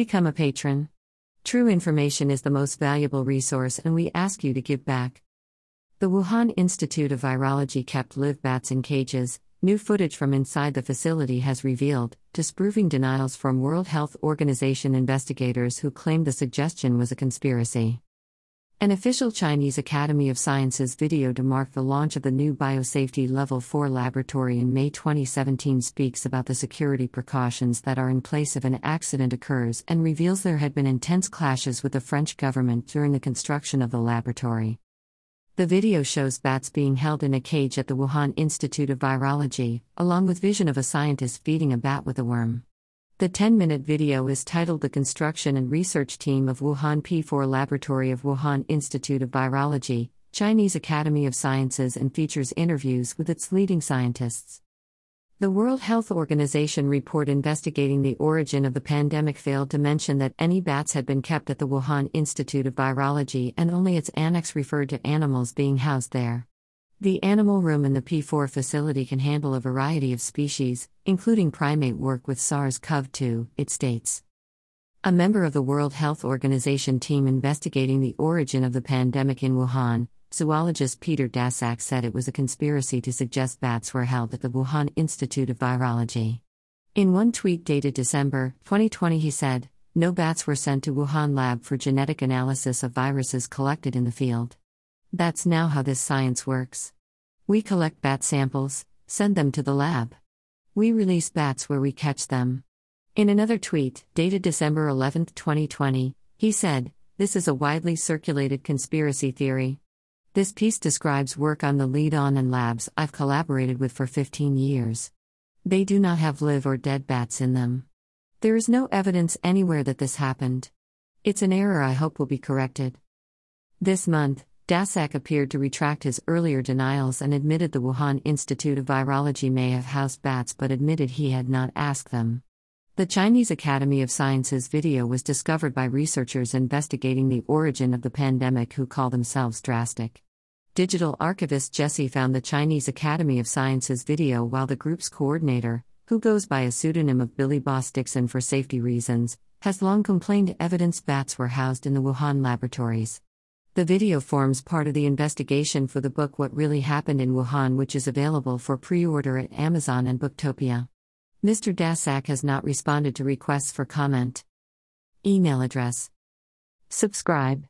Become a patron. True information is the most valuable resource, and we ask you to give back. The Wuhan Institute of Virology kept live bats in cages. New footage from inside the facility has revealed, disproving denials from World Health Organization investigators who claimed the suggestion was a conspiracy. An official Chinese Academy of Sciences video to mark the launch of the new Biosafety Level 4 laboratory in May 2017 speaks about the security precautions that are in place if an accident occurs and reveals there had been intense clashes with the French government during the construction of the laboratory. The video shows bats being held in a cage at the Wuhan Institute of Virology, along with vision of a scientist feeding a bat with a worm. The 10 minute video is titled The Construction and Research Team of Wuhan P4 Laboratory of Wuhan Institute of Virology, Chinese Academy of Sciences, and features interviews with its leading scientists. The World Health Organization report investigating the origin of the pandemic failed to mention that any bats had been kept at the Wuhan Institute of Virology and only its annex referred to animals being housed there. The animal room in the P4 facility can handle a variety of species, including primate work with SARS CoV 2, it states. A member of the World Health Organization team investigating the origin of the pandemic in Wuhan, zoologist Peter Daszak said it was a conspiracy to suggest bats were held at the Wuhan Institute of Virology. In one tweet dated December 2020, he said, No bats were sent to Wuhan lab for genetic analysis of viruses collected in the field. That's now how this science works. We collect bat samples, send them to the lab. We release bats where we catch them. In another tweet, dated December 11, 2020, he said, This is a widely circulated conspiracy theory. This piece describes work on the lead on and labs I've collaborated with for 15 years. They do not have live or dead bats in them. There is no evidence anywhere that this happened. It's an error I hope will be corrected. This month, Daszak appeared to retract his earlier denials and admitted the Wuhan Institute of Virology may have housed bats but admitted he had not asked them. The Chinese Academy of Sciences video was discovered by researchers investigating the origin of the pandemic who call themselves Drastic. Digital archivist Jesse found the Chinese Academy of Sciences video while the group's coordinator, who goes by a pseudonym of Billy Bostickson for safety reasons, has long complained evidence bats were housed in the Wuhan laboratories. The video forms part of the investigation for the book What Really Happened in Wuhan, which is available for pre order at Amazon and Booktopia. Mr. Daszak has not responded to requests for comment. Email address. Subscribe.